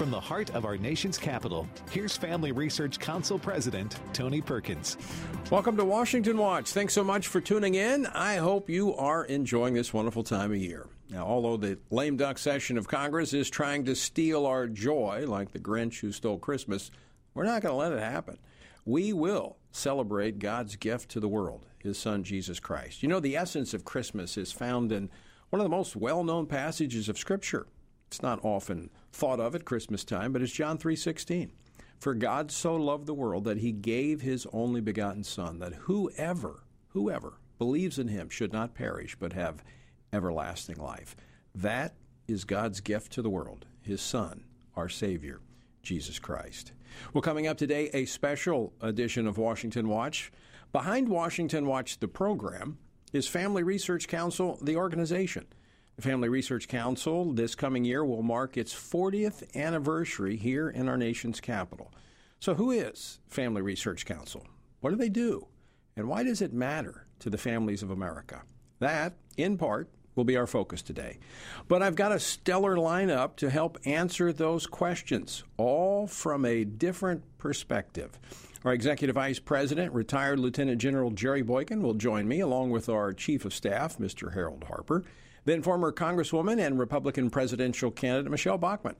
From the heart of our nation's capital, here's Family Research Council President Tony Perkins. Welcome to Washington Watch. Thanks so much for tuning in. I hope you are enjoying this wonderful time of year. Now, although the lame duck session of Congress is trying to steal our joy, like the Grinch who stole Christmas, we're not going to let it happen. We will celebrate God's gift to the world, His Son Jesus Christ. You know, the essence of Christmas is found in one of the most well known passages of Scripture. It's not often thought of at Christmas time, but it's John 3:16. For God so loved the world that he gave his only begotten son that whoever whoever believes in him should not perish but have everlasting life. That is God's gift to the world, his son, our savior, Jesus Christ. Well, coming up today, a special edition of Washington Watch. Behind Washington Watch, the program, is Family Research Council, the organization. Family Research Council this coming year will mark its 40th anniversary here in our nation's capital. So, who is Family Research Council? What do they do? And why does it matter to the families of America? That, in part, will be our focus today. But I've got a stellar lineup to help answer those questions, all from a different perspective. Our Executive Vice President, retired Lieutenant General Jerry Boykin, will join me, along with our Chief of Staff, Mr. Harold Harper then former Congresswoman and Republican presidential candidate Michele Bachmann,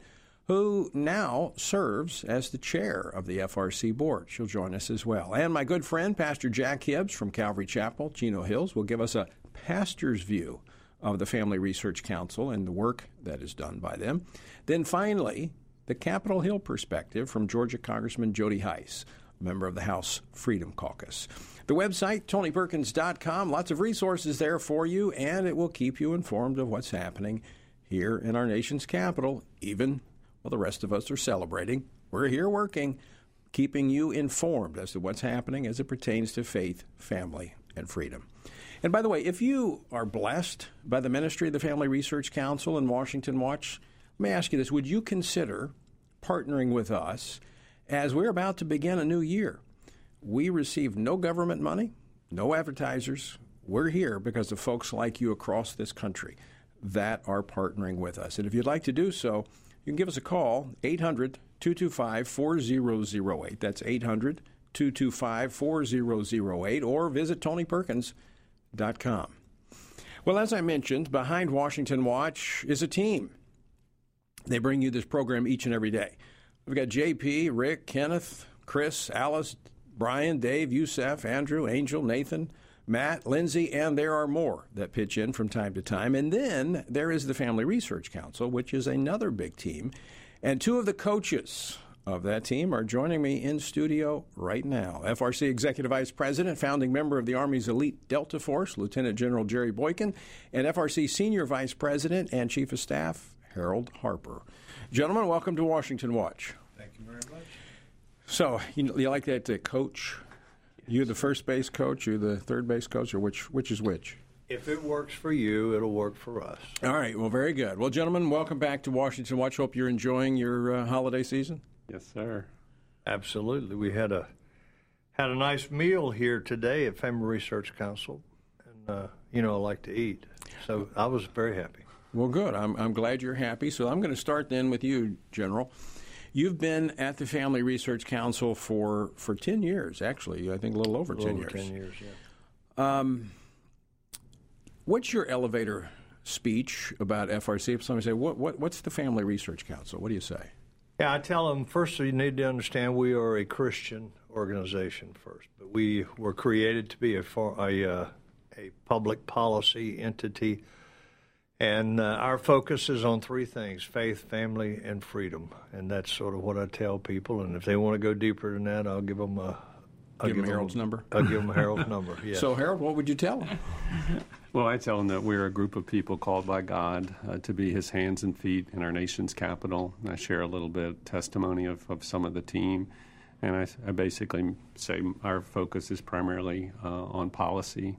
who now serves as the chair of the FRC board. She'll join us as well. And my good friend, Pastor Jack Hibbs from Calvary Chapel, Chino Hills, will give us a pastor's view of the Family Research Council and the work that is done by them. Then finally, the Capitol Hill perspective from Georgia Congressman Jody Hice, member of the House Freedom Caucus. The website, tonyperkins.com, lots of resources there for you, and it will keep you informed of what's happening here in our nation's capital, even while the rest of us are celebrating. We're here working, keeping you informed as to what's happening as it pertains to faith, family, and freedom. And by the way, if you are blessed by the ministry of the Family Research Council and Washington Watch, let me ask you this would you consider partnering with us as we're about to begin a new year? We receive no government money, no advertisers. We're here because of folks like you across this country that are partnering with us. And if you'd like to do so, you can give us a call, 800 225 4008. That's 800 225 4008, or visit tonyperkins.com. Well, as I mentioned, behind Washington Watch is a team. They bring you this program each and every day. We've got JP, Rick, Kenneth, Chris, Alice, Brian, Dave, Yusef, Andrew, Angel, Nathan, Matt, Lindsay, and there are more that pitch in from time to time. And then there is the Family Research Council, which is another big team. And two of the coaches of that team are joining me in studio right now. FRC Executive Vice President, founding member of the Army's elite Delta Force, Lieutenant General Jerry Boykin, and FRC Senior Vice President and Chief of Staff, Harold Harper. Gentlemen, welcome to Washington Watch. Thank you very much. So you, you like that uh, coach? You're the first base coach. You're the third base coach, or which which is which? If it works for you, it'll work for us. All right. Well, very good. Well, gentlemen, welcome back to Washington Watch. Hope you're enjoying your uh, holiday season. Yes, sir. Absolutely. We had a had a nice meal here today at Family Research Council, and uh, you know I like to eat, so I was very happy. Well, good. I'm I'm glad you're happy. So I'm going to start then with you, General. You've been at the Family Research Council for, for 10 years, actually. I think a little over a little 10 over years. 10 years, yeah. Um, what's your elevator speech about FRC? If somebody say, what, what, what's the Family Research Council? What do you say? Yeah, I tell them first you need to understand we are a Christian organization first, but we were created to be a, a, uh, a public policy entity and uh, our focus is on three things faith, family, and freedom. And that's sort of what I tell people. And if they want to go deeper than that, I'll give them a. I'll give, give them Harold's number. I'll give them Harold's number. Yes. So, Harold, what would you tell them? well, I tell them that we're a group of people called by God uh, to be His hands and feet in our nation's capital. I share a little bit testimony of, of some of the team, and I, I basically say our focus is primarily uh, on policy,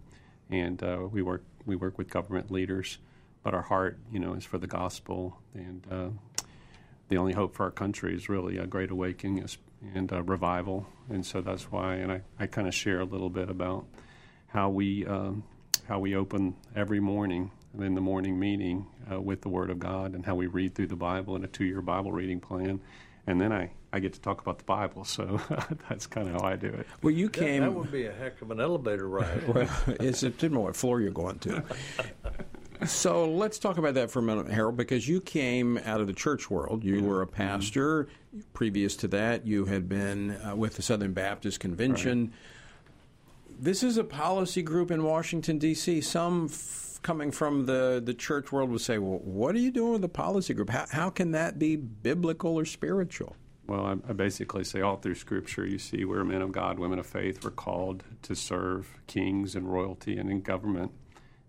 and uh, we work we work with government leaders but our heart, you know, is for the gospel. And uh, the only hope for our country is really a great awakening and a revival. And so that's why. And I, I kind of share a little bit about how we um, how we open every morning in the morning meeting uh, with the Word of God and how we read through the Bible in a two year Bible reading plan. And then I, I get to talk about the Bible, so that's kind of how I do it. Well, you came. That, that would be a heck of an elevator ride. well, it's depending on what floor you're going to. so let's talk about that for a minute, Harold, because you came out of the church world. You yeah. were a mm-hmm. pastor. Mm-hmm. Previous to that, you had been uh, with the Southern Baptist Convention. Right. This is a policy group in Washington, D.C. Some f- coming from the, the church world would say, well, what are you doing with the policy group? How, how can that be biblical or spiritual? Well, I, I, basically say all through Scripture, you see where men of God, women of faith were called to serve kings and royalty and in government.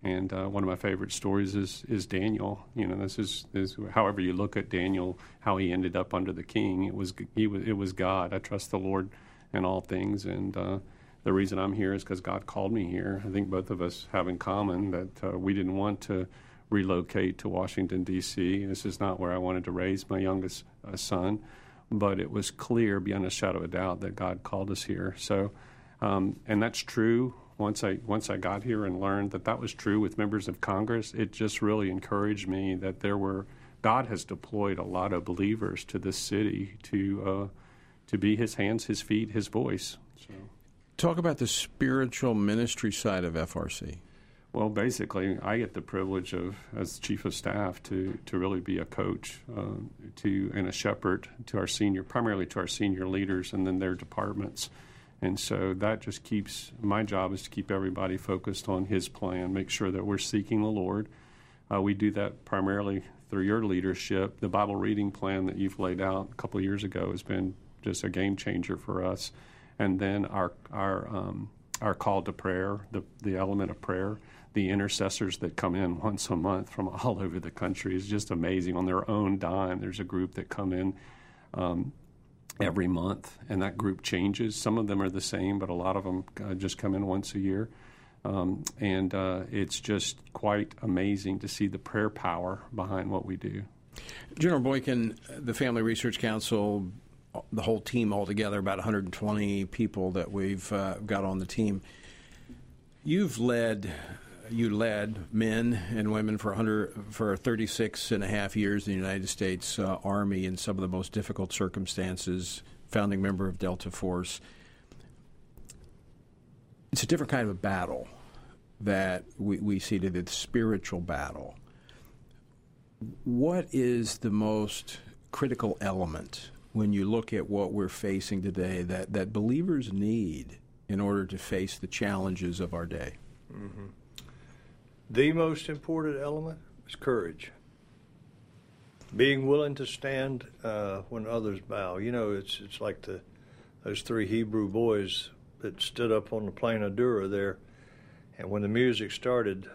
And uh, one of my favorite stories is is Daniel. You know, this is, is however you look at Daniel, how he ended up under the king. It was he was it was God. I trust the Lord in all things, and uh, the reason I'm here is because God called me here. I think both of us have in common that uh, we didn't want to relocate to Washington D.C. This is not where I wanted to raise my youngest uh, son, but it was clear beyond a shadow of a doubt that God called us here. So, um, and that's true once I once I got here and learned that that was true with members of Congress, it just really encouraged me that there were God has deployed a lot of believers to this city to uh, to be His hands, His feet, His voice. So. Talk about the spiritual ministry side of FRC. Well, basically, I get the privilege of, as chief of staff, to to really be a coach, uh, to and a shepherd to our senior, primarily to our senior leaders, and then their departments. And so that just keeps my job is to keep everybody focused on His plan, make sure that we're seeking the Lord. Uh, we do that primarily through your leadership. The Bible reading plan that you've laid out a couple years ago has been just a game changer for us. And then our our um, our call to prayer, the the element of prayer, the intercessors that come in once a month from all over the country is just amazing on their own dime. There's a group that come in. Um, every month, and that group changes. Some of them are the same, but a lot of them uh, just come in once a year. Um, and uh, it's just quite amazing to see the prayer power behind what we do. General Boykin, the Family Research Council, the whole team altogether, about 120 people that we've uh, got on the team. You've led you led men and women for 100 for 36 and a half years in the United States uh, Army in some of the most difficult circumstances. Founding member of Delta Force. It's a different kind of a battle that we, we see today, the spiritual battle. What is the most critical element when you look at what we're facing today that, that believers need in order to face the challenges of our day? Mm-hmm. The most important element is courage. Being willing to stand uh, when others bow. You know, it's it's like the those three Hebrew boys that stood up on the plain of Dura there, and when the music started,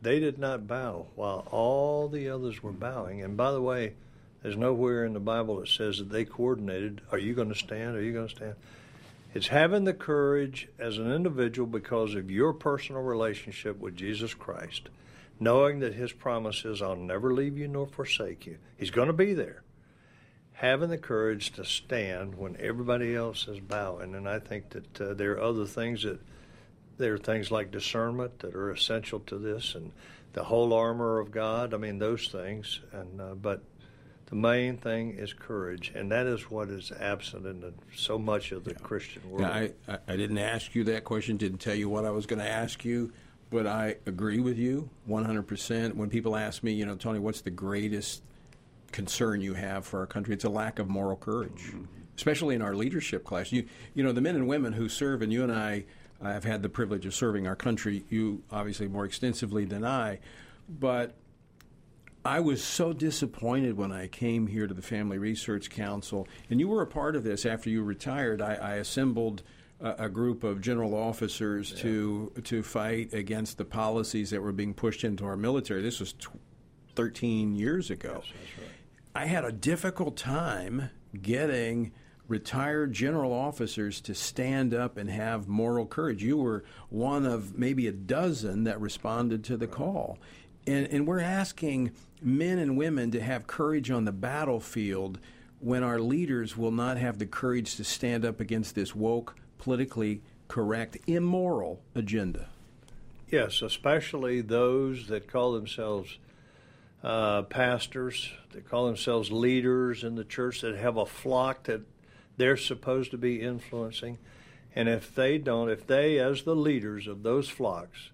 they did not bow while all the others were bowing. And by the way, there's nowhere in the Bible that says that they coordinated. Are you going to stand? Are you going to stand? It's having the courage as an individual because of your personal relationship with Jesus Christ, knowing that His promise is, I'll never leave you nor forsake you. He's going to be there. Having the courage to stand when everybody else is bowing. And I think that uh, there are other things that, there are things like discernment that are essential to this and the whole armor of God. I mean, those things. And, uh, but the main thing is courage, and that is what is absent in the, so much of the yeah. Christian world. Yeah, I, I didn't ask you that question, didn't tell you what I was going to ask you, but I agree with you 100%. When people ask me, you know, Tony, what's the greatest concern you have for our country? It's a lack of moral courage, mm-hmm. especially in our leadership class. You, you know, the men and women who serve, and you and I have had the privilege of serving our country, you obviously more extensively than I, but I was so disappointed when I came here to the Family Research Council, and you were a part of this after you retired. I, I assembled a, a, group of general officers yeah. to to fight against the policies that were being pushed into our military. This was t- 13 years ago. Yes, right. I had a difficult time getting retired general officers to stand up and have moral courage. You were one of maybe a dozen that responded to the call. And, and we're asking men and women to have courage on the battlefield when our leaders will not have the courage to stand up against this woke, politically correct, immoral agenda. Yes, especially those that call themselves uh, pastors that call themselves leaders in the church that have a flock that they're supposed to be influencing. And if they don't, if they, as the leaders of those flocks,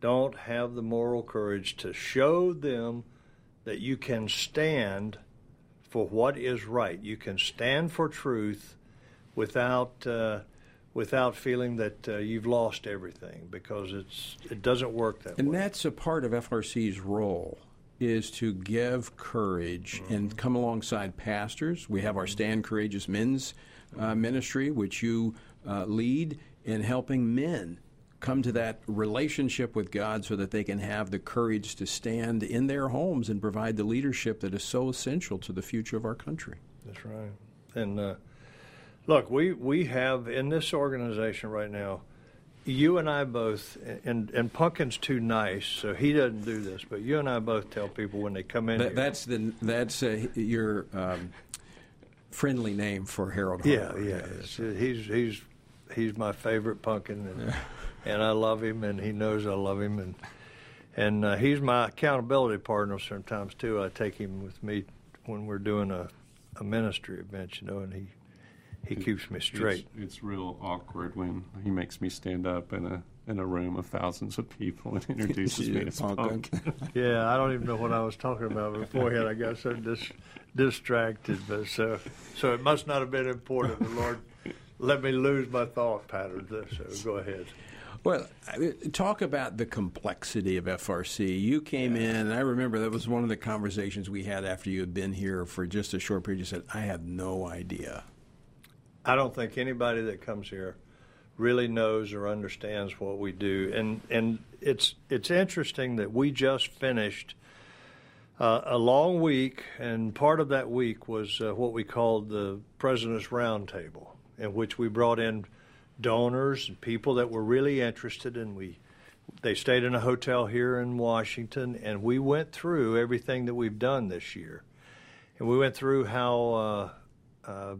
don't have the moral courage to show them that you can stand for what is right, you can stand for truth without uh, without feeling that uh, you've lost everything because it's it doesn't work that and way. And that's a part of FRC's role is to give courage mm-hmm. and come alongside pastors. We have our Stand Courageous Men's uh, ministry, which you uh, lead in helping men come to that relationship with God so that they can have the courage to stand in their homes and provide the leadership that is so essential to the future of our country. That's right. And uh, look, we, we have in this organization right now, you and I both, and and Pumpkin's too nice, so he doesn't do this. But you and I both tell people when they come in. That, that's the that's uh, your um, friendly name for Harold. Yeah, yeah. He's he's he's my favorite Pumpkin, and, and I love him, and he knows I love him, and and uh, he's my accountability partner sometimes too. I take him with me when we're doing a a ministry event, you know, and he he keeps me straight. It's, it's, real awkward when he makes me stand up in a in a room of thousands of people and introduces me as punk. yeah, I don't even know what I was talking about beforehand. I got so dis- distracted, but so so it must not have been important. The Lord let me lose my thought pattern. So go ahead. Well, talk about the complexity of FRC. You came yeah. in, and I remember that was one of the conversations we had after you had been here for just a short period. You said, I have no idea I don't think anybody that comes here really knows or understands what we do. And and it's it's interesting that we just finished uh, a long week, and part of that week was uh, what we called the President's Roundtable, in which we brought in donors and people that were really interested, and we they stayed in a hotel here in Washington, and we went through everything that we've done this year, and we went through how. Uh, uh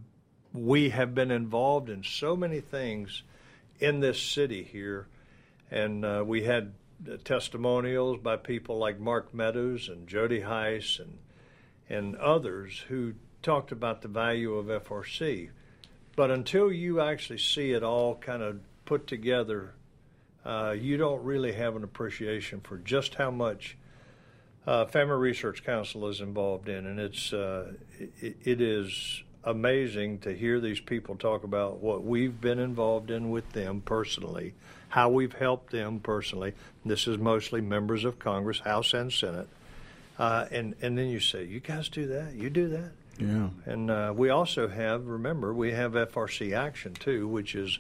we have been involved in so many things in this city here, and uh, we had testimonials by people like Mark Meadows and Jody Hice and and others who talked about the value of FRC. But until you actually see it all kind of put together, uh, you don't really have an appreciation for just how much uh, Family Research Council is involved in, and it's uh, it, it is amazing to hear these people talk about what we've been involved in with them personally, how we've helped them personally. This is mostly members of Congress, House and Senate. Uh, and, and then you say, you guys do that? You do that? Yeah. And uh, we also have, remember, we have FRC Action too, which is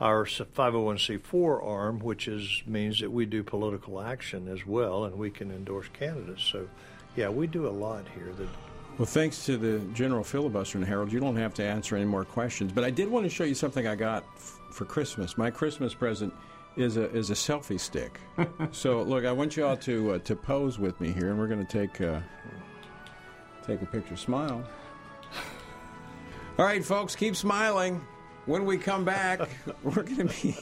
our 501c4 arm, which is means that we do political action as well, and we can endorse candidates. So, yeah, we do a lot here that well, thanks to the general filibuster, and Harold, you don't have to answer any more questions. But I did want to show you something I got f- for Christmas. My Christmas present is a is a selfie stick. so look, I want you all to uh, to pose with me here, and we're going to take uh, take a picture. Smile. All right, folks, keep smiling. When we come back, we're going to be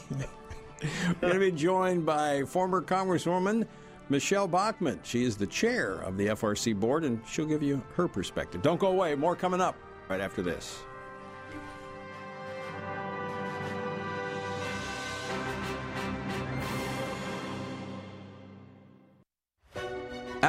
we're going to be joined by former Congresswoman. Michele Bachmann. She is the chair of the FRC board, and she'll give you her perspective. Don't go away. More coming up right after this.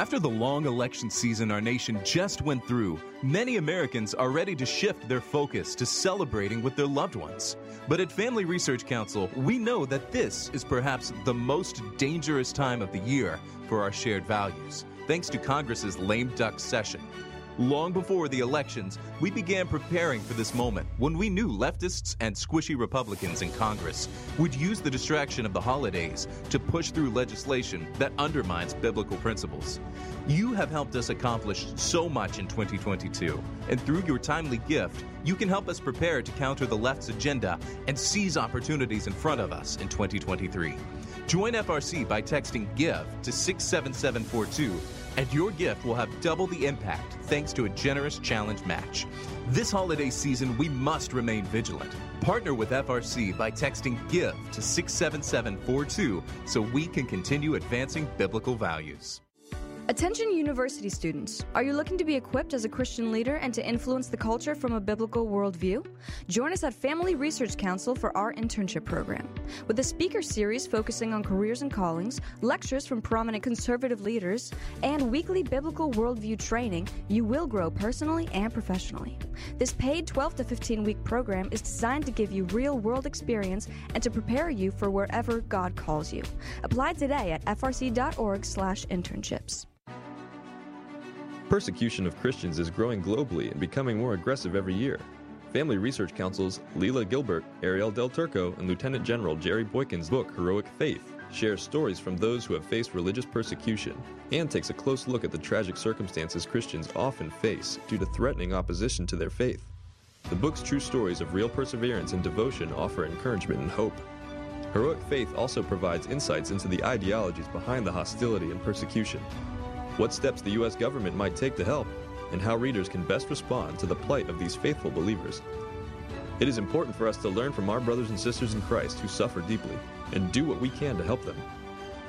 After the long election season our nation just went through, many Americans are ready to shift their focus to celebrating with their loved ones. But at Family Research Council, we know that this is perhaps the most dangerous time of the year for our shared values, thanks to Congress's lame duck session. Long before the elections, we began preparing for this moment when we knew leftists and squishy Republicans in Congress would use the distraction of the holidays to push through legislation that undermines biblical principles. You have helped us accomplish so much in 2022, and through your timely gift, you can help us prepare to counter the left's agenda and seize opportunities in front of us in 2023. Join FRC by texting GIVE to 67742 and your gift will have double the impact thanks to a generous challenge match. This holiday season, we must remain vigilant. Partner with FRC by texting GIVE to 67742 so we can continue advancing biblical values. Attention university students. Are you looking to be equipped as a Christian leader and to influence the culture from a biblical worldview? Join us at Family Research Council for our internship program. With a speaker series focusing on careers and callings, lectures from prominent conservative leaders, and weekly biblical worldview training, you will grow personally and professionally. This paid 12 to 15 week program is designed to give you real world experience and to prepare you for wherever God calls you. Apply today at frc.org/internships. Persecution of Christians is growing globally and becoming more aggressive every year. Family Research Council's Lela Gilbert, Arielle Del Turco, and Lieutenant General Jerry Boykin's book, Heroic Faith, shares stories from those who have faced religious persecution and takes a close look at the tragic circumstances Christians often face due to threatening opposition to their faith. The book's true stories of real perseverance and devotion offer encouragement and hope. Heroic Faith also provides insights into the ideologies behind the hostility and persecution what steps the U.S. government might take to help, and how readers can best respond to the plight of these faithful believers. It is important for us to learn from our brothers and sisters in Christ who suffer deeply and do what we can to help them.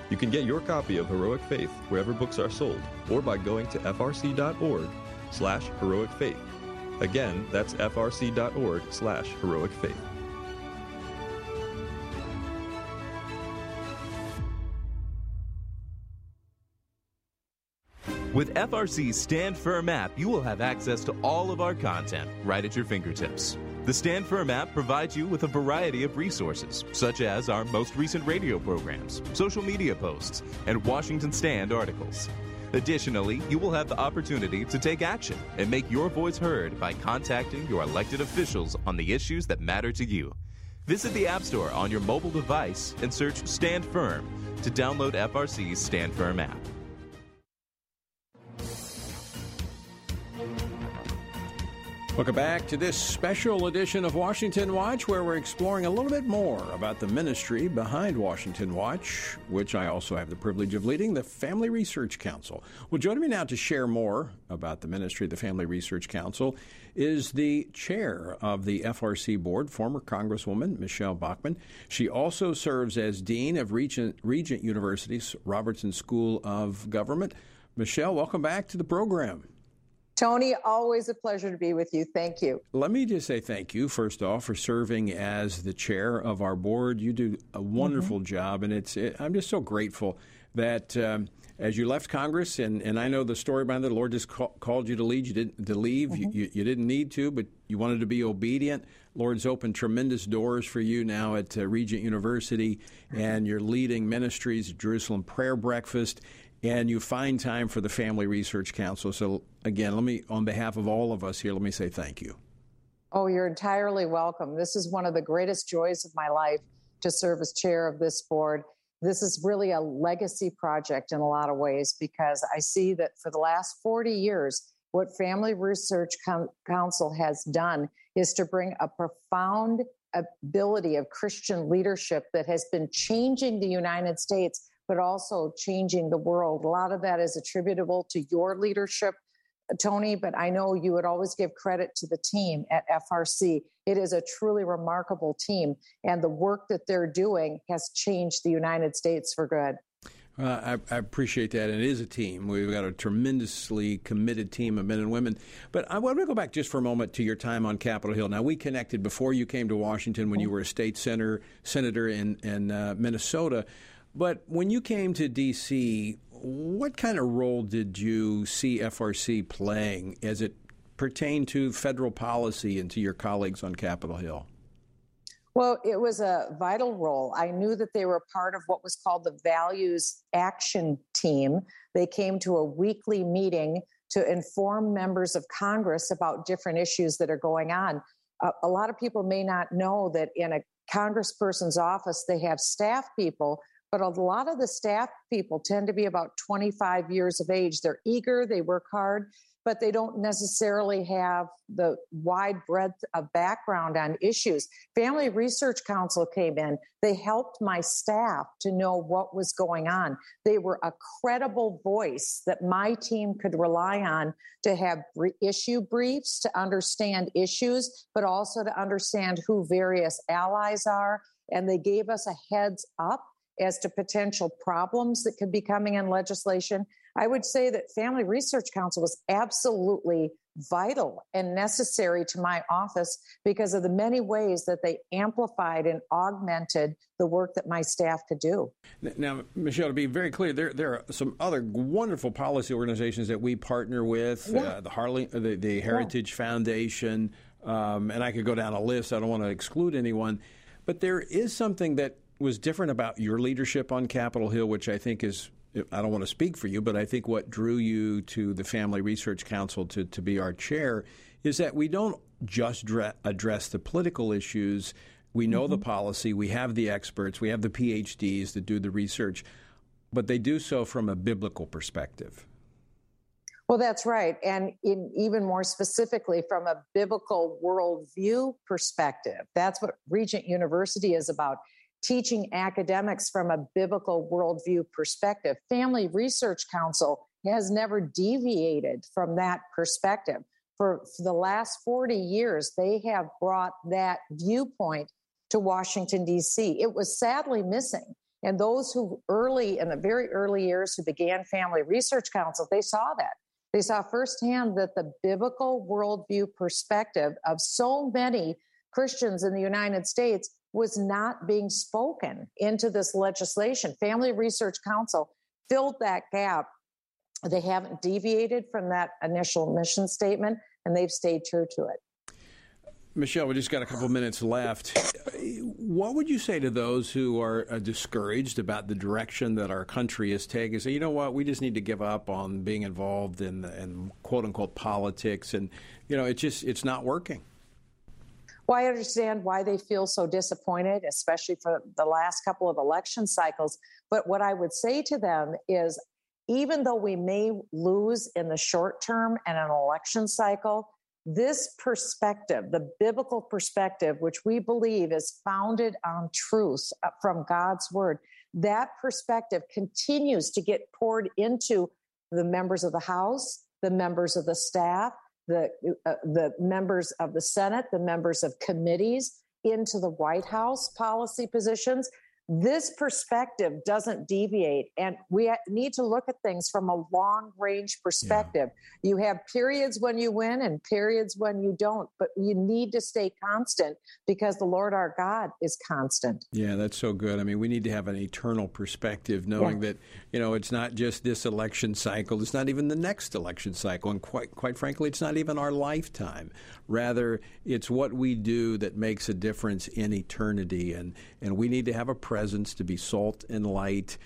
You can get your copy of Heroic Faith wherever books are sold or by going to frc.org slash heroic faith. Again, that's frc.org slash heroic faith. With FRC's Stand Firm app, you will have access to all of our content right at your fingertips. The Stand Firm app provides you with a variety of resources, such as our most recent radio programs, social media posts, and Washington Stand articles. Additionally, you will have the opportunity to take action and make your voice heard by contacting your elected officials on the issues that matter to you. Visit the App Store on your mobile device and search Stand Firm to download FRC's Stand Firm app. Welcome back to this special edition of Washington Watch, where we're exploring a little bit more about the ministry behind Washington Watch, which I also have the privilege of leading, the Family Research Council. Well, joining me now to share more about the ministry of the Family Research Council is the chair of the FRC board, former Congresswoman Michele Bachmann. She also serves as dean of Regent, Regent University's Robertson School of Government. Michele, welcome back to the program. Tony, always a pleasure to be with you. Thank you. Let me just say thank you, first off, for serving as the chair of our board. You do a wonderful mm-hmm. job, and it's it, I'm just so grateful that. Um, as you left Congress, and, and I know the story behind it, the Lord just call, called you to lead. You didn't to leave. Mm-hmm. You, you, didn't need to, but you wanted to be obedient. Lord's opened tremendous doors for you now at uh, Regent University, and you're leading ministries, Jerusalem Prayer Breakfast, and you find time for the Family Research Council. So, again, let me, on behalf of all of us here, let me say thank you. Oh, you're entirely welcome. This is one of the greatest joys of my life to serve as chair of this board. This is really a legacy project in a lot of ways because I see that for the last 40 years, what Family Research Council has done is to bring a profound ability of Christian leadership that has been changing the United States but also changing the world. A lot of that is attributable to your leadership, Tony, but I know you would always give credit to the team at FRC. It is a truly remarkable team, and the work that they're doing has changed the United States for good. Uh, I, I, appreciate that. And it is a team. We've got a tremendously committed team of men and women. But I want to go back just for a moment to your time on Capitol Hill. Now, we connected before you came to Washington when you were a state senator, senator in, in uh, Minnesota. But when you came to D.C., what kind of role did you see FRC playing as it pertained to federal policy and to your colleagues on Capitol Hill? Well, it was a vital role. I knew that they were part of what was called the Values Action Team. They came to a weekly meeting to inform members of Congress about different issues that are going on. Uh, a lot of people may not know that in a congressperson's office, they have staff people but a lot of the staff people tend to be about 25 years of age. They're eager, they work hard, but they don't necessarily have the wide breadth of background on issues. Family Research Council came in. They helped my staff to know what was going on. They were a credible voice that my team could rely on to have issue briefs, to understand issues, but also to understand who various allies are. And they gave us a heads up as to potential problems that could be coming in legislation. I would say that Family Research Council was absolutely vital and necessary to my office because of the many ways that they amplified and augmented the work that my staff could do. Now, Michele, to be very clear, there there are some other wonderful policy organizations that we partner with. Yeah. Uh, the Harley, the, the Heritage yeah. Foundation, um, and I could go down a list. I don't want to exclude anyone, but there is something that was different about your leadership on Capitol Hill, which I think is I don't want to speak for you, but I think what drew you to the Family Research Council to, to be our chair is that we don't just dre- address the political issues. We know mm-hmm. the policy, we have the experts, we have the PhDs that do the research, but they do so from a biblical perspective. Well, that's right. And in, even more specifically, from a biblical worldview perspective, that's what Regent University is about teaching academics from a biblical worldview perspective. Family Research Council has never deviated from that perspective. For, for the last 40 years, they have brought that viewpoint to Washington, D.C. It was sadly missing. And those who early, in the very early years, who began Family Research Council, they saw that. They saw firsthand that the biblical worldview perspective of so many Christians in the United States was not being spoken into this legislation. Family Research Council filled that gap. They haven't deviated from that initial mission statement and they've stayed true to it. Michele, we just got a couple minutes left. What would you say to those who are uh, discouraged about the direction that our country is taking? Say, you know what, we just need to give up on being involved in, in quote unquote politics, and you know, it's just it's not working. Well, I understand why they feel so disappointed, especially for the last couple of election cycles. But what I would say to them is even though we may lose in the short term and an election cycle, this perspective, the biblical perspective, which we believe is founded on truth uh, from God's word, that perspective continues to get poured into the members of the House, the members of the staff, the uh, the members of the Senate, the members of committees into the White House policy positions this perspective doesn't deviate and we need to look at things from a long range perspective yeah. you have periods when you win and periods when you don't but you need to stay constant because the lord our god is constant yeah that's so good i mean we need to have an eternal perspective knowing yeah. that you know it's not just this election cycle it's not even the next election cycle and quite quite frankly it's not even our lifetime rather it's what we do that makes a difference in eternity and and we need to have a presence to be salt and light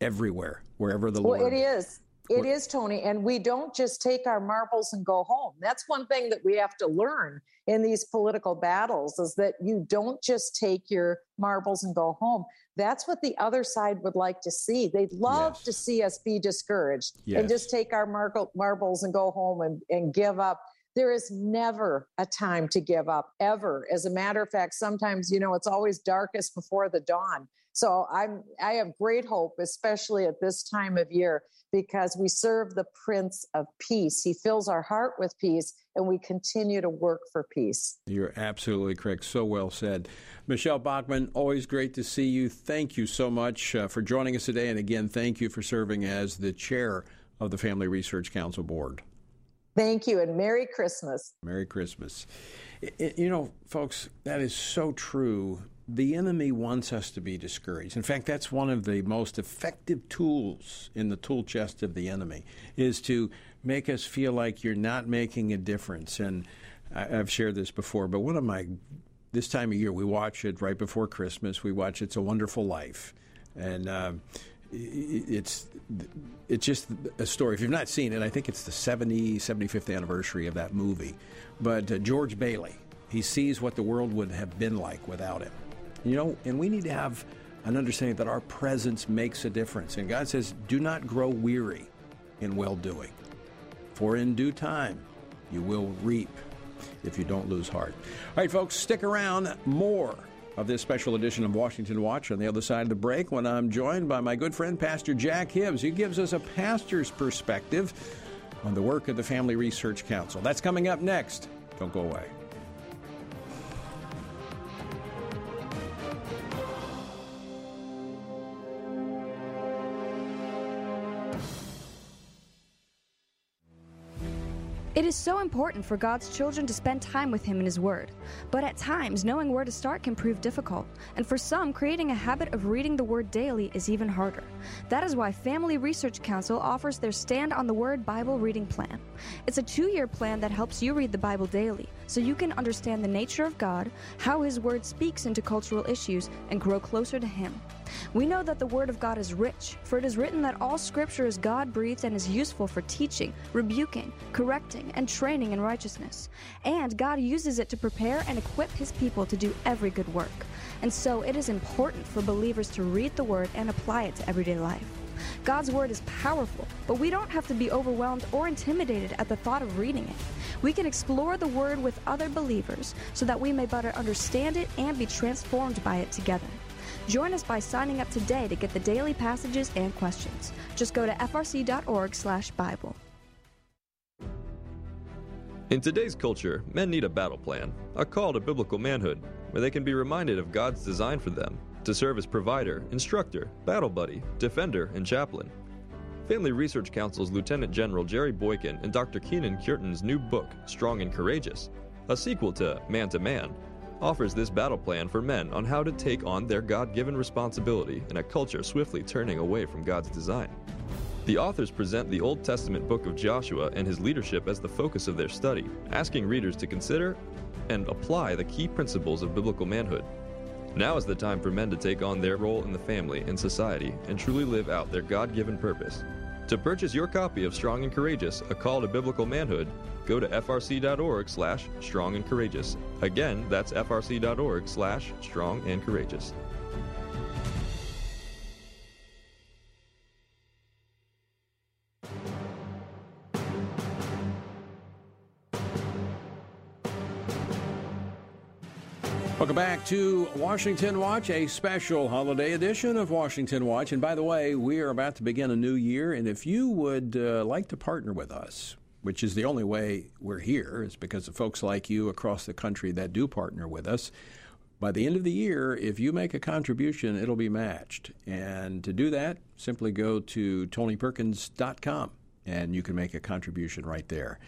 everywhere, wherever the well, Lord. It is. It is, Tony. And we don't just take our marbles and go home. That's one thing that we have to learn in these political battles is that you don't just take your marbles and go home. That's what the other side would like to see. They'd love yes. to see us be discouraged yes. and just take our mar- marbles and go home and, and give up. There is never a time to give up, ever. As a matter of fact, sometimes, you know, it's always darkest before the dawn. So I'm I have great hope, especially at this time of year, because we serve the Prince of Peace. He fills our heart with peace, and we continue to work for peace. You're absolutely correct. So well said. Michele Bachmann, always great to see you. Thank you so much uh, for joining us today. And again, thank you for serving as the chair of the Family Research Council Board. Thank you, and Merry Christmas. Merry Christmas. You know, folks, that is so true. The enemy wants us to be discouraged. In fact, that's one of the most effective tools in the tool chest of the enemy is to make us feel like you're not making a difference. And I've shared this before, but one of my this time of year we watch it right before Christmas. We watch It's a Wonderful Life, and uh, it's it's just a story. If you've not seen it, I think it's the 70, 75th anniversary of that movie. But uh, George Bailey, he sees what the world would have been like without him. You know, and we need to have an understanding that our presence makes a difference. And God says, do not grow weary in well doing, for in due time you will reap if you don't lose heart. All right, folks, stick around. More of this special edition of Washington Watch on the other side of the break when I'm joined by my good friend, Pastor Jack Hibbs. He gives us a pastor's perspective on the work of the Family Research Council. That's coming up next. Don't go away. It is so important for God's children to spend time with Him in His Word, but at times knowing where to start can prove difficult, and for some, creating a habit of reading the Word daily is even harder. That is why Family Research Council offers their Stand on the Word Bible reading plan. It's a two year plan that helps you read the Bible daily so you can understand the nature of God, how His Word speaks into cultural issues, and grow closer to Him. We know that the Word of God is rich, for it is written that all Scripture is God breathed and is useful for teaching, rebuking, correcting, and training in righteousness. And God uses it to prepare and equip His people to do every good work. And so it is important for believers to read the Word and apply it to everyday life. God's Word is powerful, but we don't have to be overwhelmed or intimidated at the thought of reading it. We can explore the Word with other believers so that we may better understand it and be transformed by it together. Join us by signing up today to get the daily passages and questions. Just go to frc.org/bible. In today's culture, men need a battle plan, a call to biblical manhood, where they can be reminded of God's design for them to serve as provider, instructor, battle buddy, defender, and chaplain. Family Research Council's Lieutenant General Jerry Boykin and Dr. Kenyn Cureton's new book, Strong and Courageous, a sequel to Man to Man, offers this battle plan for men on how to take on their God given responsibility in a culture swiftly turning away from God's design. The authors present the Old Testament book of Joshua and his leadership as the focus of their study, asking readers to consider and apply the key principles of biblical manhood. Now is the time for men to take on their role in the family and society and truly live out their God given purpose. To purchase your copy of Strong and Courageous, A Call to Biblical Manhood, go to frc.org slash strong and courageous. Again, that's frc.org slash strong and courageous. Welcome back to Washington Watch, a special holiday edition of Washington Watch. And by the way, we are about to begin a new year, and if you would uh, like to partner with us, which is the only way we're here, is because of folks like you across the country that do partner with us. By the end of the year, if you make a contribution, it'll be matched. And to do that, simply go to tonyperkins.com and you can make a contribution right there.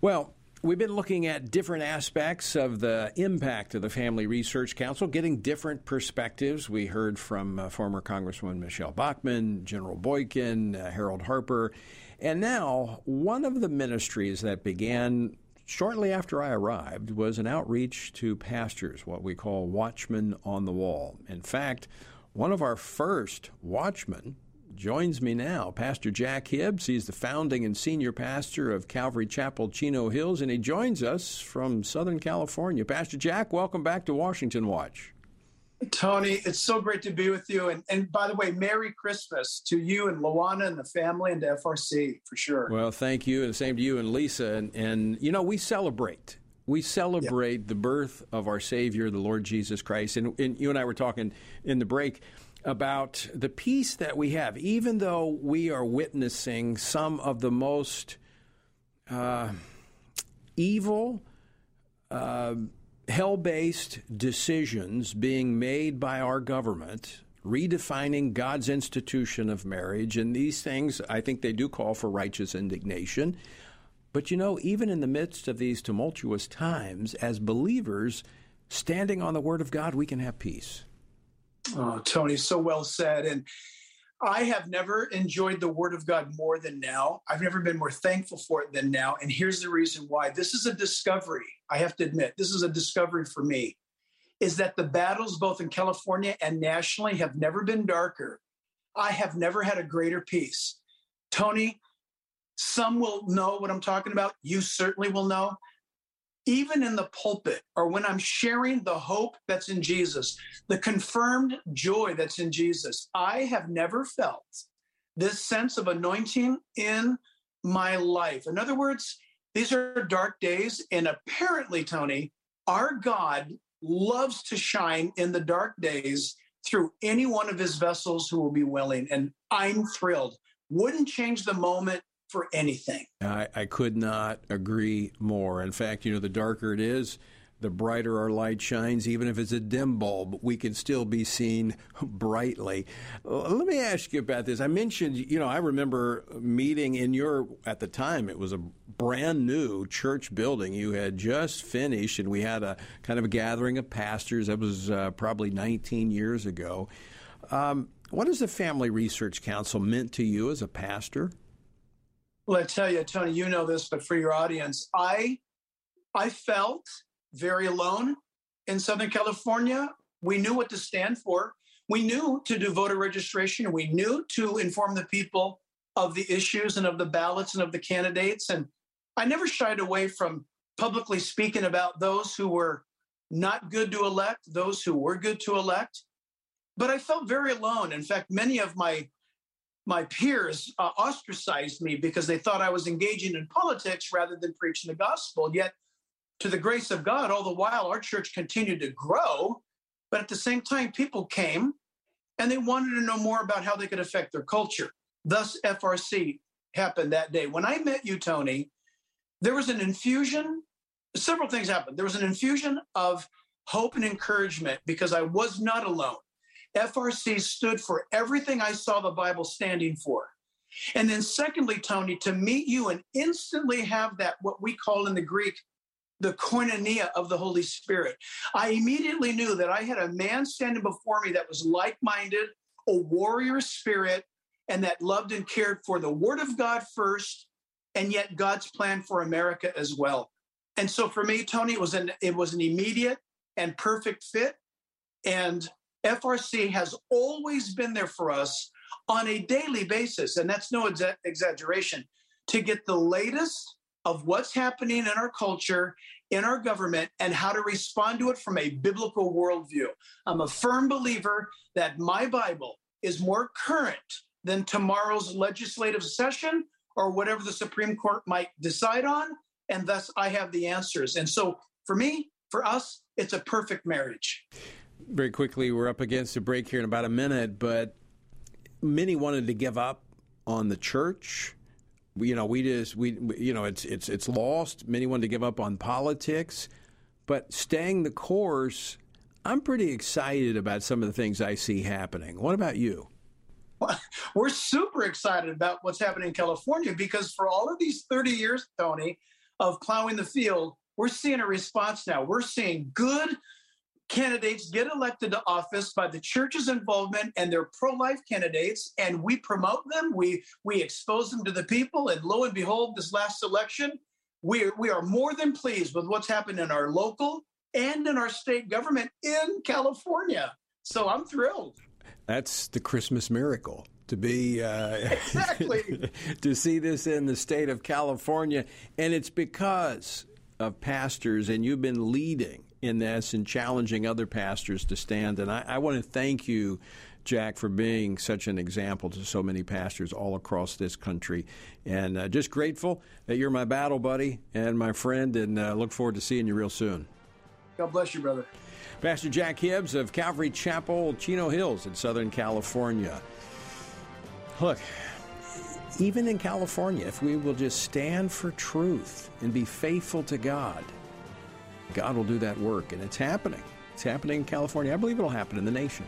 Well, We've been looking at different aspects of the impact of the Family Research Council, getting different perspectives. We heard from uh, former Congresswoman Michele Bachmann, General Boykin, uh, Harold Harper, and now one of the ministries that began shortly after I arrived was an outreach to pastors, what we call watchmen on the wall. In fact, one of our first watchmen joins me now, Pastor Jack Hibbs. He's the founding and senior pastor of Calvary Chapel, Chino Hills, and he joins us from Southern California. Pastor Jack, welcome back to Washington Watch. Tony, it's so great to be with you. And, and by the way, Merry Christmas to you and Lawana and the family and to FRC for sure. Well, thank you. And same to you and Lisa. And, and you know, we celebrate. We celebrate the birth of our Savior, the Lord Jesus Christ. And, and you and I were talking in the break about the peace that we have, even though we are witnessing some of the most uh, evil, uh, hell based decisions being made by our government, redefining God's institution of marriage. And these things, I think they do call for righteous indignation. But you know, even in the midst of these tumultuous times, as believers, standing on the Word of God, we can have peace. Oh, Tony, so well said. And I have never enjoyed the Word of God more than now. I've never been more thankful for it than now. And here's the reason why. This is a discovery. I have to admit, this is a discovery for me. Is that the battles both in California and nationally have never been darker. I have never had a greater peace. Tony, some will know what I'm talking about. You certainly will know even in the pulpit or when I'm sharing the hope that's in Jesus, the confirmed joy that's in Jesus, I have never felt this sense of anointing in my life. In other words, these are dark days, and apparently, Tony, our God loves to shine in the dark days through any one of his vessels who will be willing. And I'm thrilled. Wouldn't change the moment for anything. I, I could not agree more. In fact, you know, the darker it is, the brighter our light shines, even if it's a dim bulb, we can still be seen brightly. Let me ask you about this. I mentioned, you know, I remember meeting in your, at the time, it was a brand new church building. You had just finished, and we had a kind of a gathering of pastors. That was uh, probably 19 years ago. Um, what has the Family Research Council meant to you as a pastor? Well, I tell you, Tony, you know this, but for your audience, I I felt very alone in Southern California. We knew what to stand for. We knew to do voter registration, we knew to inform the people of the issues and of the ballots and of the candidates. And I never shied away from publicly speaking about those who were not good to elect, those who were good to elect. But I felt very alone. In fact, many of my my peers uh, ostracized me because they thought I was engaging in politics rather than preaching the gospel. Yet, to the grace of God, all the while, our church continued to grow. But at the same time, people came and they wanted to know more about how they could affect their culture. Thus, FRC happened that day. When I met you, Tony, there was an infusion. Several things happened. There was an infusion of hope and encouragement because I was not alone. FRC stood for everything I saw the Bible standing for. And then, secondly, Tony, to meet you and instantly have that, what we call in the Greek, the koinonia of the Holy Spirit. I immediately knew that I had a man standing before me that was like minded, a warrior spirit, and that loved and cared for the Word of God first, and yet God's plan for America as well. And so for me, Tony, it was an it was an immediate and perfect fit. And FRC has always been there for us on a daily basis, and that's no exa- exaggeration, to get the latest of what's happening in our culture, in our government, and how to respond to it from a biblical worldview. I'm a firm believer that my Bible is more current than tomorrow's legislative session or whatever the Supreme Court might decide on, and thus I have the answers. And so for me, for us, it's a perfect marriage very quickly, we're up against a break here in about a minute, but many wanted to give up on the church. You know, we just we you know it's it's it's lost. Many wanted to give up on politics, but staying the course. I'm pretty excited about some of the things I see happening. What about you? We're super excited about what's happening in California because for all of these 30 years, Tony, of plowing the field, we're seeing a response now. We're seeing good candidates get elected to office by the church's involvement and they're pro-life candidates and we promote them. We we expose them to the people and lo and behold this last election we we are more than pleased with what's happened in our local and in our state government in California. So I'm thrilled. That's the Christmas miracle to be uh, exactly. to see this in the state of California. And it's because of pastors and you've been leading in this and challenging other pastors to stand. And I, I want to thank you, Jack, for being such an example to so many pastors all across this country. And uh, just grateful that you're my battle buddy and my friend, and uh, look forward to seeing you real soon. God bless you, brother. Pastor Jack Hibbs of Calvary Chapel, Chino Hills in Southern California. Look, even in California, if we will just stand for truth and be faithful to God, God will do that work, and it's happening. It's happening in California. I believe it'll happen in the nation.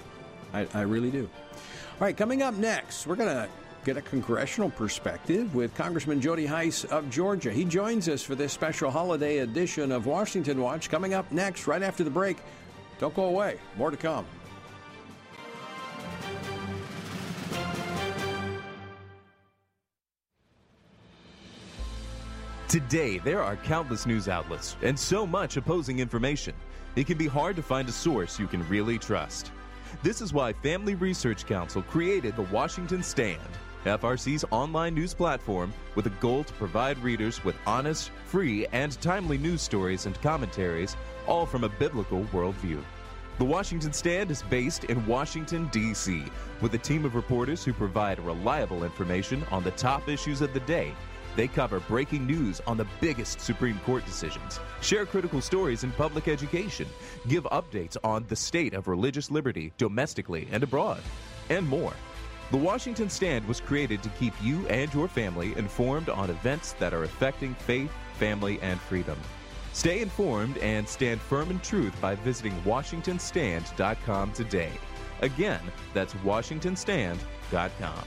I, I really do. All right, coming up next, we're going to get a congressional perspective with Congressman Jody Hice of Georgia. He joins us for this special holiday edition of Washington Watch coming up next, right after the break. Don't go away. More to come. Today, there are countless news outlets and so much opposing information. It can be hard to find a source you can really trust. This is why Family Research Council created the Washington Stand, FRC's online news platform with a goal to provide readers with honest, free, and timely news stories and commentaries, all from a biblical worldview. The Washington Stand is based in Washington, D.C., with a team of reporters who provide reliable information on the top issues of the day they cover breaking news on the biggest Supreme Court decisions, share critical stories in public education, give updates on the state of religious liberty domestically and abroad, and more. The Washington Stand was created to keep you and your family informed on events that are affecting faith, family, and freedom. Stay informed and stand firm in truth by visiting WashingtonStand.com today. Again, that's WashingtonStand.com.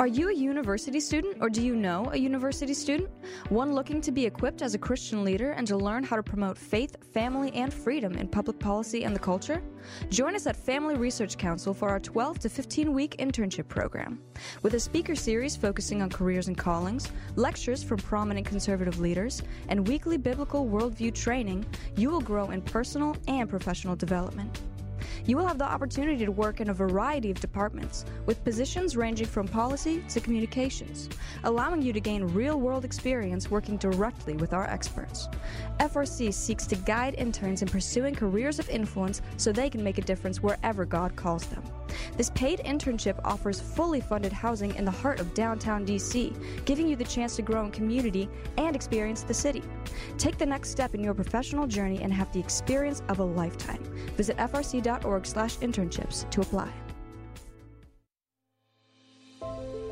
Are you a university student or do you know a university student? One looking to be equipped as a Christian leader and to learn how to promote faith, family, and freedom in public policy and the culture? Join us at Family Research Council for our 12 to 15 week internship program. With a speaker series focusing on careers and callings, lectures from prominent conservative leaders, and weekly biblical worldview training, you will grow in personal and professional development. You will have the opportunity to work in a variety of departments, with positions ranging from policy to communications, allowing you to gain real world experience working directly with our experts. FRC seeks to guide interns in pursuing careers of influence so they can make a difference wherever God calls them. This paid internship offers fully funded housing in the heart of downtown DC, giving you the chance to grow in community and experience the city. Take the next step in your professional journey and have the experience of a lifetime. Visit frc.org/internships to apply.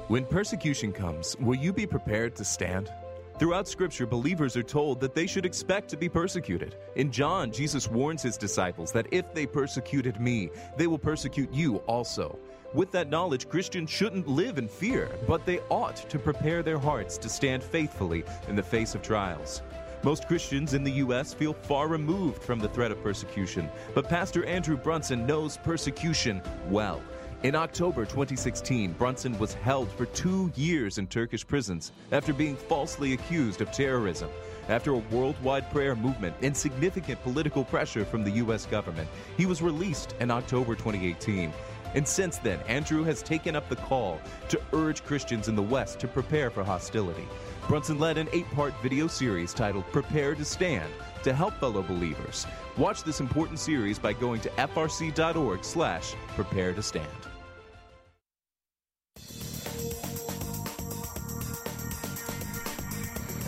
When persecution comes, will you be prepared to stand? Throughout Scripture, believers are told that they should expect to be persecuted. In John, Jesus warns his disciples that if they persecuted me, they will persecute you also. With that knowledge, Christians shouldn't live in fear, but they ought to prepare their hearts to stand faithfully in the face of trials. Most Christians in the U.S. feel far removed from the threat of persecution, but Pastor Andrew Brunson knows persecution well. In October 2016, Brunson was held for two years in Turkish prisons after being falsely accused of terrorism. After a worldwide prayer movement and significant political pressure from the U.S. government, he was released in October 2018. And since then, Andrew has taken up the call to urge Christians in the West to prepare for hostility. Brunson led an eight part video series titled Prepare to Stand to help fellow believers. Watch this important series by going to frc.org slash prepare to stand.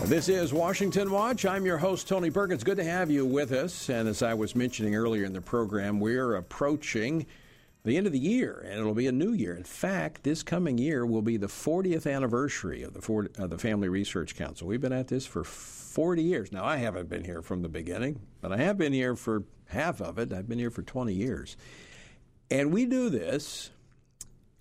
This is Washington Watch. I'm your host, Tony Perkins. Good to have you with us. And as I was mentioning earlier in the program, we're approaching the end of the year, and it'll be a new year. In fact, this coming year will be the 40th anniversary of the, 40, of the Family Research Council. We've been at this for 40 years. Now, I haven't been here from the beginning, but I have been here for half of it. I've been here for 20 years. And we do this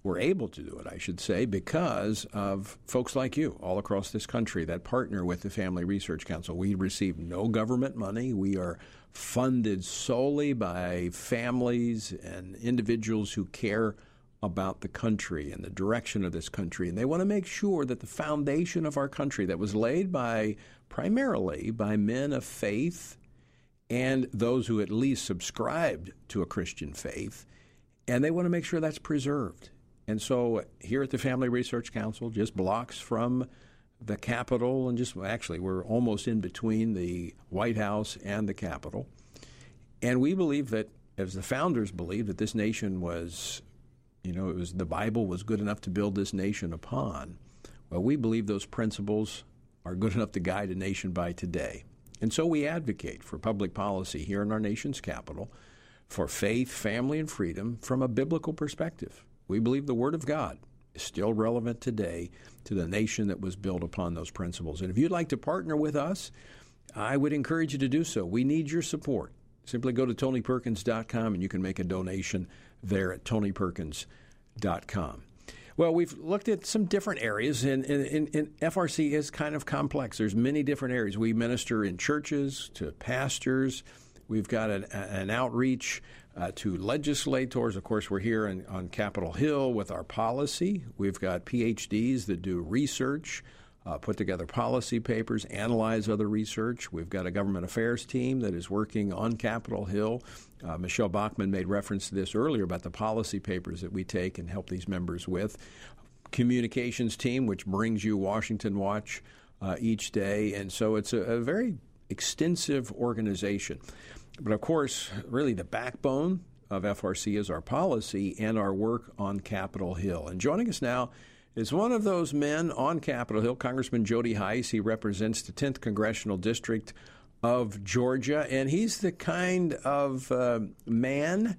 we're able to do it, I should say, because of folks like you all across this country that partner with the Family Research Council. We receive no government money. We are funded solely by families and individuals who care about the country and the direction of this country. And they want to make sure that the foundation of our country that was laid by primarily by men of faith and those who at least subscribed to a Christian faith, and they want to make sure that's preserved. And so uh, here at the Family Research Council, just blocks from the Capitol, and just actually, we're almost in between the White House and the Capitol. And we believe that, as the founders believed, that this nation was, you know, it was the Bible was good enough to build this nation upon. Well, we believe those principles are good enough to guide a nation by today. And so we advocate for public policy here in our nation's capital for faith, family, and freedom from a biblical perspective. We believe the Word of God is still relevant today to the nation that was built upon those principles. And if you'd like to partner with us, I would encourage you to do so. We need your support. Simply go to tonyperkins.com and you can make a donation there at tonyperkins.com. Well, we've looked at some different areas, and, and, and, FRC is kind of complex. There's many different areas. We minister in churches, to pastors. We've got an, an outreach uh, to legislators. Of course, we're here in, on Capitol Hill with our policy. We've got PhDs that do research, uh, put together policy papers, analyze other research. We've got a government affairs team that is working on Capitol Hill. Uh, Michele Bachmann made reference to this earlier about the policy papers that we take and help these members with. Communications team, which brings you Washington Watch uh, each day. And so it's a, a very extensive organization. But of course, really the backbone of FRC is our policy and our work on Capitol Hill. And joining us now is one of those men on Capitol Hill, Congressman Jody Hice. He represents the 10th Congressional District of Georgia, and he's the kind of uh, man,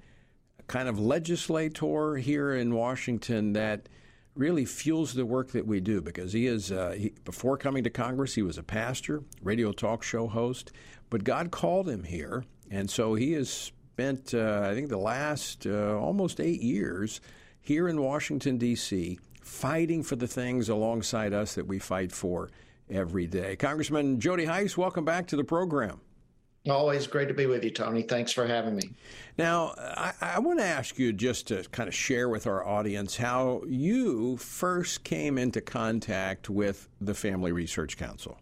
kind of legislator here in Washington that really fuels the work that we do because he is, uh, he, before coming to Congress, he was a pastor, radio talk show host, but God called him here and so he has spent, uh, I think, the last uh, almost eight years here in Washington, D.C., fighting for the things alongside us that we fight for every day. Congressman Jody Hice, welcome back to the program. Always great to be with you, Tony. Thanks for having me. Now, I, I, want to ask you just to kind of share with our audience how you first came into contact with the Family Research Council.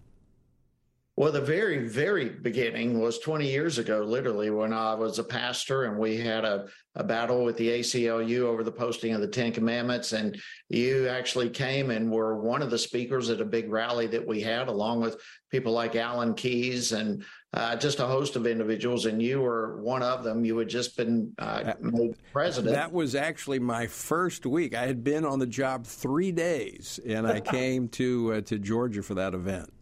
Well, the very, very beginning was 20 years ago, literally, when I was a pastor and we had a, a battle with the ACLU over the posting of the Ten Commandments. And you actually came and were one of the speakers at a big rally that we had, along with people like Alan Keyes and uh, just a host of individuals. And you were one of them. You had just been uh, made president. That was actually my first week. I had been on the job three days, and I came to uh, to Georgia for that event.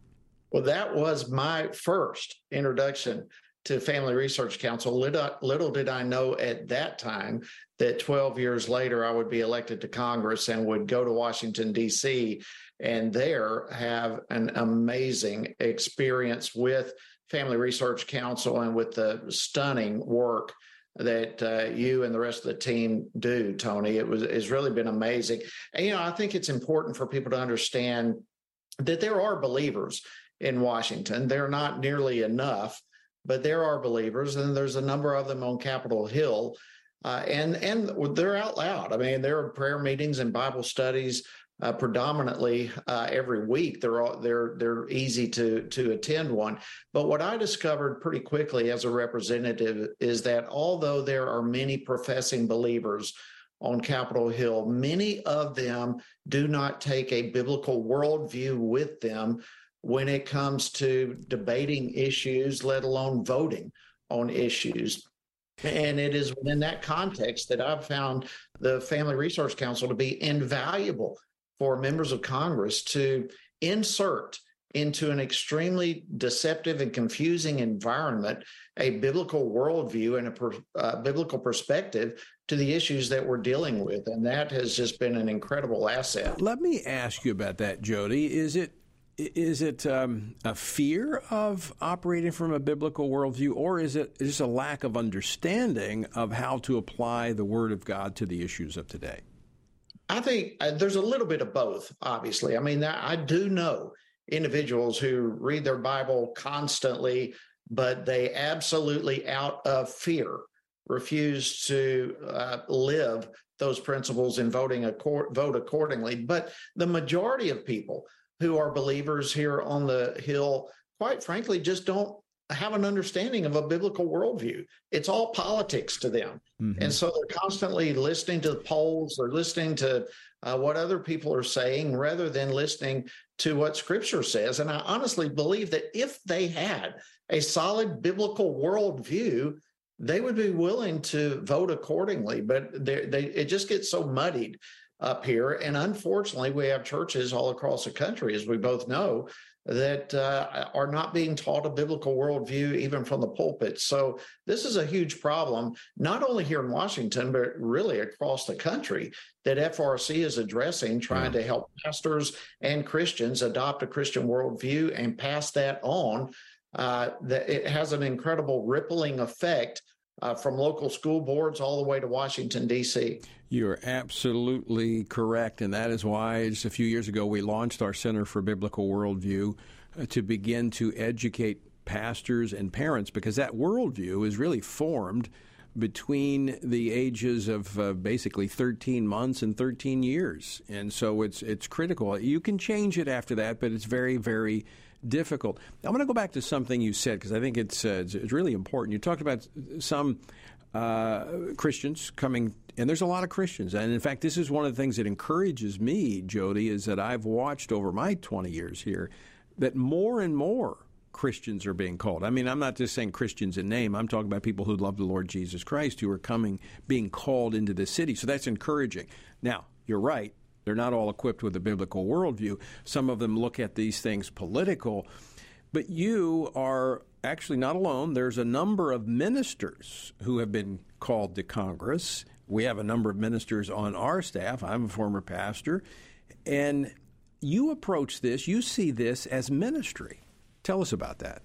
Well, that was my first introduction to Family Research Council. Little, little, did I know at that time that 12 years later I would be elected to Congress and would go to Washington, D.C., and there have an amazing experience with Family Research Council and with the stunning work that uh, you and the rest of the team do, Tony. It was it's really been amazing. And you know, I think it's important for people to understand that there are believers in Washington. They're not nearly enough, but there are believers, and there's a number of them on Capitol Hill. Uh, and and they're out loud. I mean, there are prayer meetings and Bible studies uh, predominantly uh, every week. They're all, they're they're easy to to attend one. But what I discovered pretty quickly as a representative is that although there are many professing believers on Capitol Hill, many of them do not take a biblical worldview with them when it comes to debating issues, let alone voting on issues. And it is within that context that I've found the Family Resource Council to be invaluable for members of Congress to insert into an extremely deceptive and confusing environment a biblical worldview and a per, uh, biblical perspective to the issues that we're dealing with. And that has just been an incredible asset. Let me ask you about that, Jody. Is it is it um, a fear of operating from a biblical worldview, or is it just a lack of understanding of how to apply the Word of God to the issues of today? I think uh, there's a little bit of both, obviously. I mean, I do know individuals who read their Bible constantly, but they absolutely, out of fear, refuse to uh, live those principles in voting vote accordingly. But the majority of people who are believers here on the Hill, quite frankly, just don't have an understanding of a biblical worldview. It's all politics to them. Mm-hmm. And so they're constantly listening to the polls they're listening to uh, what other people are saying rather than listening to what scripture says. And I honestly believe that if they had a solid biblical worldview, they would be willing to vote accordingly. But they, they, it just gets so muddied up here. And unfortunately, we have churches all across the country, as we both know, that uh, are not being taught a biblical worldview, even from the pulpit. So, this is a huge problem, not only here in Washington, but really across the country, that FRC is addressing, trying yeah. to help pastors and Christians adopt a Christian worldview and pass that on. Uh, that it has an incredible rippling effect uh, from local school boards all the way to Washington, D.C. You're absolutely correct. And that is why just a few years ago we launched our Center for Biblical Worldview uh, to begin to educate pastors and parents because that worldview is really formed between the ages of uh, basically 13 months and 13 years. And so it's it's critical. You can change it after that, but it's very very difficult. I'm going to go back to something you said because I think it's, uh, it's really important. You talked about some uh, Christians coming, and there's a lot of Christians. And in fact, this is one of the things that encourages me, Jody, is that I've watched over my 20 years here that more and more Christians are being called. I mean, I'm not just saying Christians in name. I'm talking about people who love the Lord Jesus Christ who are coming, being called into the city. So that's encouraging. Now, you're right. They're not all equipped with a biblical worldview. Some of them look at these things political. But you are actually not alone. There's a number of ministers who have been called to Congress. We have a number of ministers on our staff. I'm a former pastor. And you approach this, you see this as ministry. Tell us about that.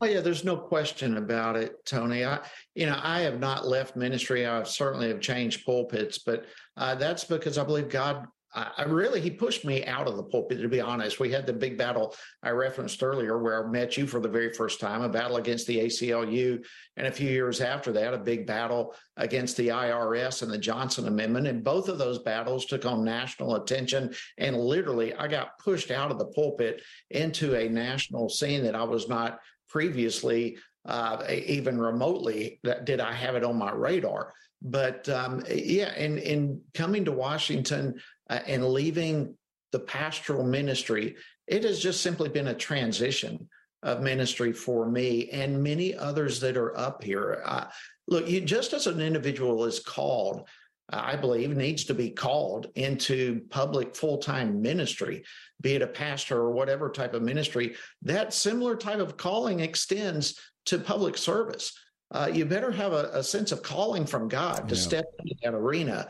Oh yeah, there's no question about it, Tony. I, you know, I have not left ministry. I certainly have changed pulpits, but uh, that's because I believe God I really, he pushed me out of the pulpit, to be honest. We had the big battle I referenced earlier where I met you for the very first time, a battle against the ACLU. And a few years after that, a big battle against the IRS and the Johnson Amendment. And both of those battles took on national attention. And literally, I got pushed out of the pulpit into a national scene that I was not previously uh, even remotely that did I have it on my radar. But um, yeah, in in coming to Washington and leaving the pastoral ministry, it has just simply been a transition of ministry for me and many others that are up here. Uh, look, you just as an individual is called, I believe, needs to be called into public full time ministry, be it a pastor or whatever type of ministry. That similar type of calling extends to public service. Uh, you better have a, a, sense of calling from God to yeah. step into that arena.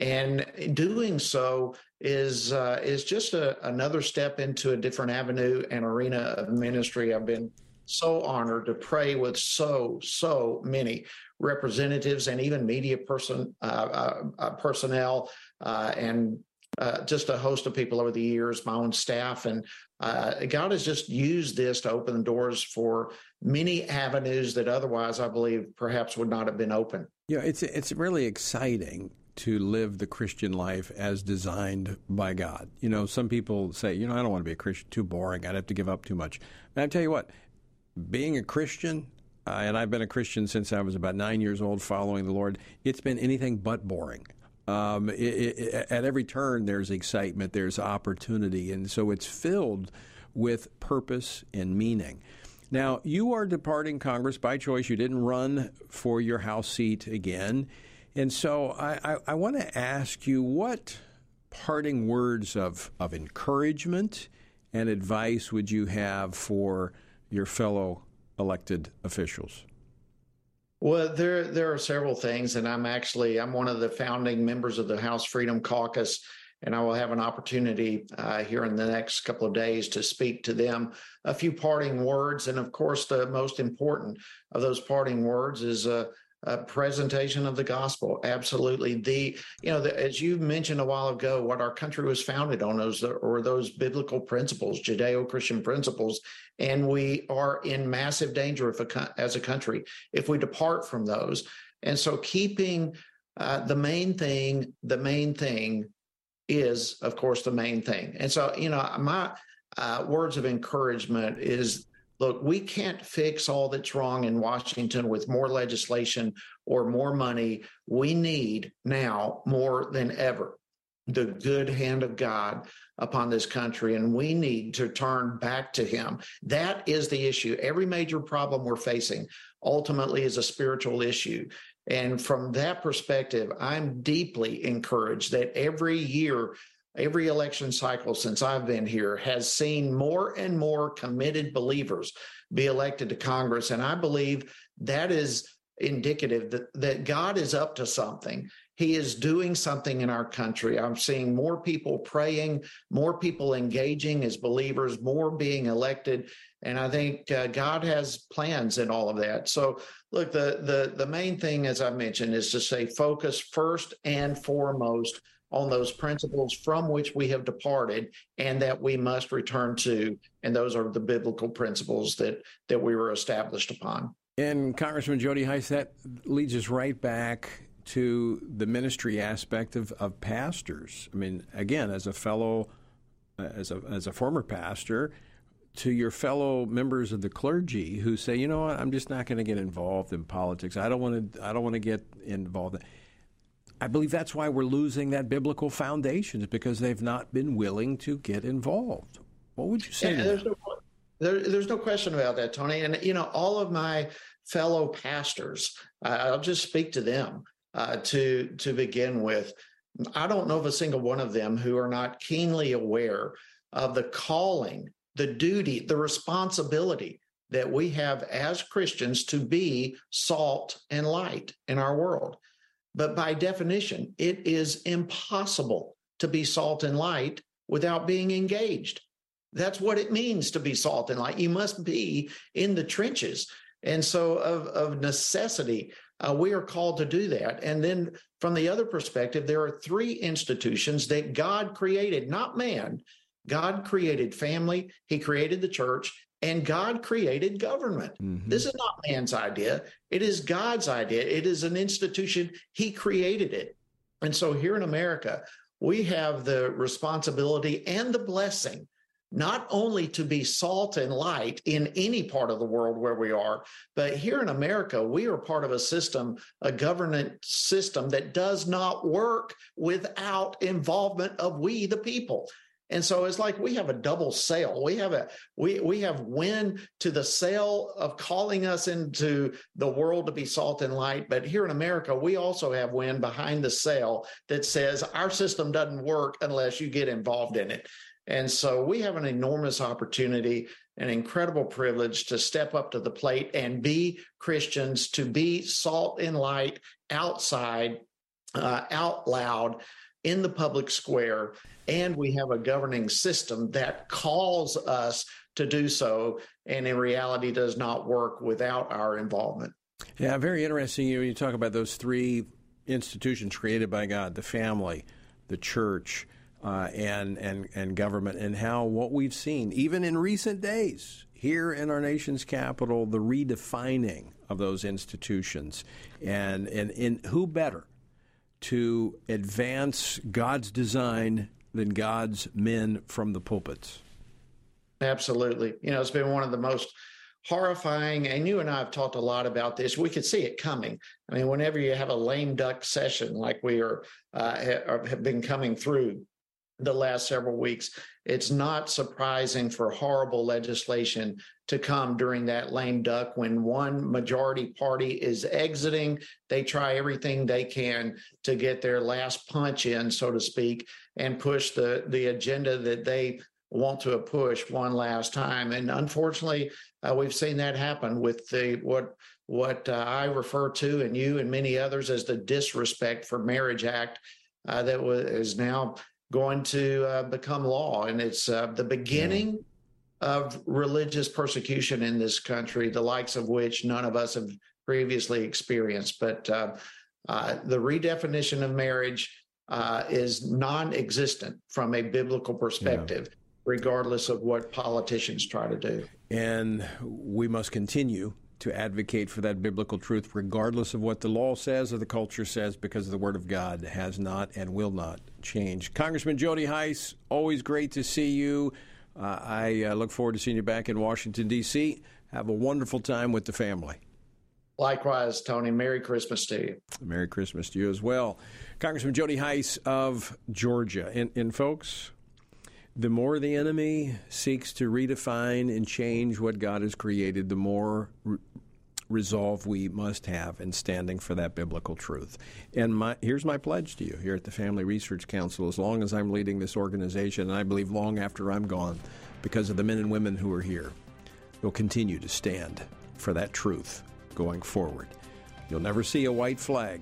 And doing so is uh, is just a, another step into a different avenue and arena of ministry. I've been so honored to pray with so so many representatives and even media person uh, uh, uh personnel uh, and uh, just a host of people over the years, my own staff, and God has just used this to open the doors for many avenues that otherwise, I believe, perhaps would not have been open. Yeah, it's it's really exciting to live the Christian life as designed by God. You know, some people say, you know, I don't want to be a Christian, too boring. I'd have to give up too much. And I tell you what, being a Christian, uh, and I've been a Christian since I was about nine years old, following the Lord. It's been anything but boring. Um, it, it, at every turn, there's excitement, there's opportunity, and so it's filled with purpose and meaning. Now, you are departing Congress by choice. You didn't run for your House seat again. And so I, I, I want to ask you what parting words of, of encouragement and advice would you have for your fellow elected officials? Well, there there are several things, and I'm actually I'm one of the founding members of the House Freedom Caucus, and I will have an opportunity uh, here in the next couple of days to speak to them. A few parting words, and of course, the most important of those parting words is uh, a presentation of the gospel. Absolutely. The, you know, the, as you mentioned a while ago, what our country was founded on those or those biblical principles, Judeo-Christian principles, and we are in massive danger if a, as a country if we depart from those. And so, keeping uh, the main thing, the main thing is, of course, the main thing. And so, you know, my uh, words of encouragement is look, we can't fix all that's wrong in Washington with more legislation or more money. We need now more than ever the good hand of God upon this country, and we need to turn back to Him. That is the issue. Every major problem we're facing ultimately is a spiritual issue. And from that perspective, I'm deeply encouraged that every year every election cycle since I've been here has seen more and more committed believers be elected to Congress. And I believe that is indicative that, that God is up to something. He is doing something in our country. I'm seeing more people praying, more people engaging as believers, more being elected. And I think uh, God has plans in all of that. So, look, the, the, the main thing, as I mentioned, is to say focus first and foremost on those principles from which we have departed and that we must return to. And those are the biblical principles that, that we were established upon. And Congressman Jody Hice, that leads us right back to the ministry aspect of, of pastors. I mean, again, as a fellow, uh, as a, as a former pastor, to your fellow members of the clergy who say, you know what, I'm just not going to get involved in politics. I don't want to. I don't want to get involved. I believe that's why we're losing that biblical foundation, is because they've not been willing to get involved. What would you say? Yeah, there's, no, there, there's no question about that, Tony. And you know, all of my fellow pastors, uh, I'll just speak to them uh, to to begin with. I don't know of a single one of them who are not keenly aware of the calling, the duty, the responsibility that we have as Christians to be salt and light in our world. But by definition, it is impossible to be salt and light without being engaged. That's what it means to be salt and light. You must be in the trenches. And so, of, of necessity, uh, we are called to do that. And then from the other perspective, there are three institutions that God created, not man. God created family, He created the church, and God created government. Mm-hmm. This is not man's idea. It is God's idea. It is an institution. He created it. And so here in America, we have the responsibility and the blessing not only to be salt and light in any part of the world where we are, but here in America, we are part of a system, a government system that does not work without involvement of we, the people. And so it's like we have a double sail. We have a we we have wind to the sail of calling us into the world to be salt and light. But here in America, we also have wind behind the sail that says our system doesn't work unless you get involved in it. And so we have an enormous opportunity, an incredible privilege to step up to the plate and be Christians, to be salt and light outside, uh, out loud in the public square. And we have a governing system that calls us to do so, and in reality does not work without our involvement. Yeah, very interesting. You, know, you talk about those three institutions created by God the family, the church, uh, and, and, and government, and how what we've seen, even in recent days, here in our nation's capital, the redefining of those institutions. And, and, and who better to advance God's design than God's men from the pulpits? Absolutely. You know, it's been one of the most horrifying, and you and I have talked a lot about this. We could see it coming. I mean, whenever you have a lame duck session like we are uh, have been coming through the last several weeks, it's not surprising for horrible legislation to come during that lame duck when one majority party is exiting. They try everything they can to get their last punch in, so to speak, and push the, the agenda that they want to push one last time. And unfortunately, uh, we've seen that happen with the what what uh, I refer to and you and many others as the Disrespect for Marriage Act uh, that was, is now going to uh, become law. And it's uh, the beginning of religious persecution in this country, the likes of which none of us have previously experienced. But uh, uh the redefinition of marriage uh, is non existent from a biblical perspective. Yeah. Regardless of what politicians try to do. And we must continue to advocate for that biblical truth, regardless of what the law says or the culture says, because the Word of God has not and will not change. Congressman Jody Hice, always great to see you. Uh, I uh, look forward to seeing you back in Washington, D.C. Have a wonderful time with the family. Likewise, Tony. Merry Christmas to you. Merry Christmas to you as well. Congressman Jody Hice of Georgia. And, and folks, the more the enemy seeks to redefine and change what God has created, the more re- resolve we must have in standing for that biblical truth. And my, here's my pledge to you here at the Family Research Council as long as I'm leading this organization, and I believe long after I'm gone, because of the men and women who are here, we'll continue to stand for that truth going forward. You'll never see a white flag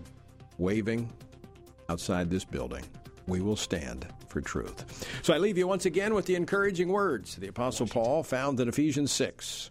waving outside this building. We will stand for truth. So I leave you once again with the encouraging words the Apostle Paul found in Ephesians 6.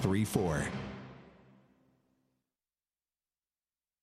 834.